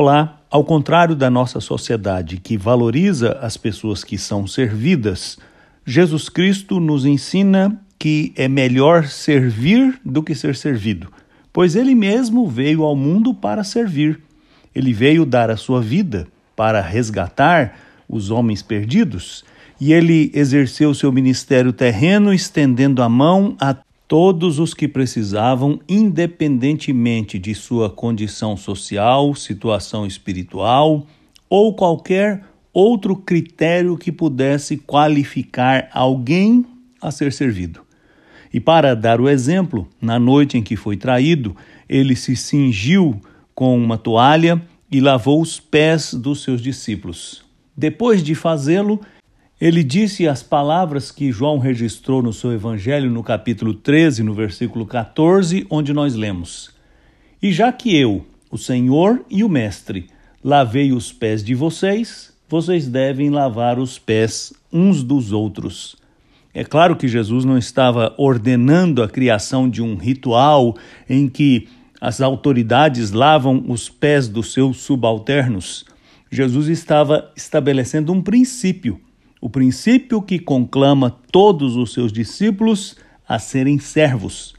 Olá, ao contrário da nossa sociedade que valoriza as pessoas que são servidas, Jesus Cristo nos ensina que é melhor servir do que ser servido, pois ele mesmo veio ao mundo para servir. Ele veio dar a sua vida para resgatar os homens perdidos e ele exerceu seu ministério terreno estendendo a mão a todos os que precisavam, independentemente de sua condição social, situação espiritual ou qualquer outro critério que pudesse qualificar alguém a ser servido. E para dar o exemplo, na noite em que foi traído, ele se cingiu com uma toalha e lavou os pés dos seus discípulos. Depois de fazê-lo, ele disse as palavras que João registrou no seu evangelho no capítulo 13, no versículo 14, onde nós lemos: E já que eu, o Senhor e o Mestre, lavei os pés de vocês, vocês devem lavar os pés uns dos outros. É claro que Jesus não estava ordenando a criação de um ritual em que as autoridades lavam os pés dos seus subalternos. Jesus estava estabelecendo um princípio o princípio que conclama todos os seus discípulos a serem servos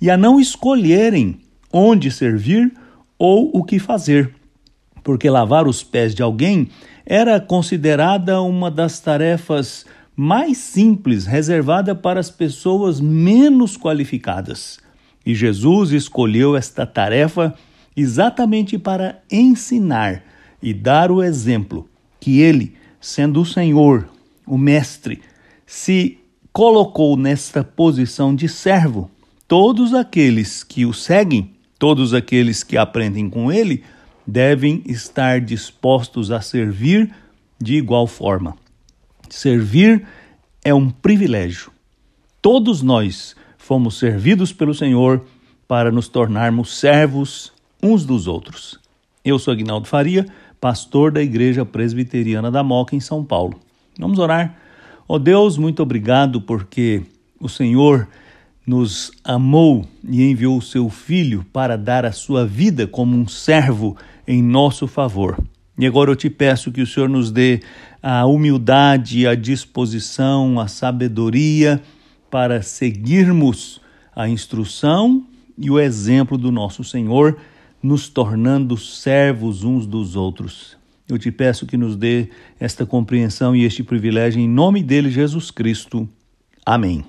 e a não escolherem onde servir ou o que fazer, porque lavar os pés de alguém era considerada uma das tarefas mais simples reservada para as pessoas menos qualificadas. E Jesus escolheu esta tarefa exatamente para ensinar e dar o exemplo que ele, sendo o Senhor, o Mestre, se colocou nesta posição de servo. Todos aqueles que o seguem, todos aqueles que aprendem com ele, devem estar dispostos a servir de igual forma. Servir é um privilégio. Todos nós fomos servidos pelo Senhor para nos tornarmos servos uns dos outros. Eu sou Agnaldo Faria, pastor da Igreja Presbiteriana da Moca, em São Paulo. Vamos orar. Ó oh Deus, muito obrigado porque o Senhor nos amou e enviou o seu Filho para dar a sua vida como um servo em nosso favor. E agora eu te peço que o Senhor nos dê a humildade, a disposição, a sabedoria para seguirmos a instrução e o exemplo do nosso Senhor, nos tornando servos uns dos outros. Eu te peço que nos dê esta compreensão e este privilégio em nome dele, Jesus Cristo. Amém.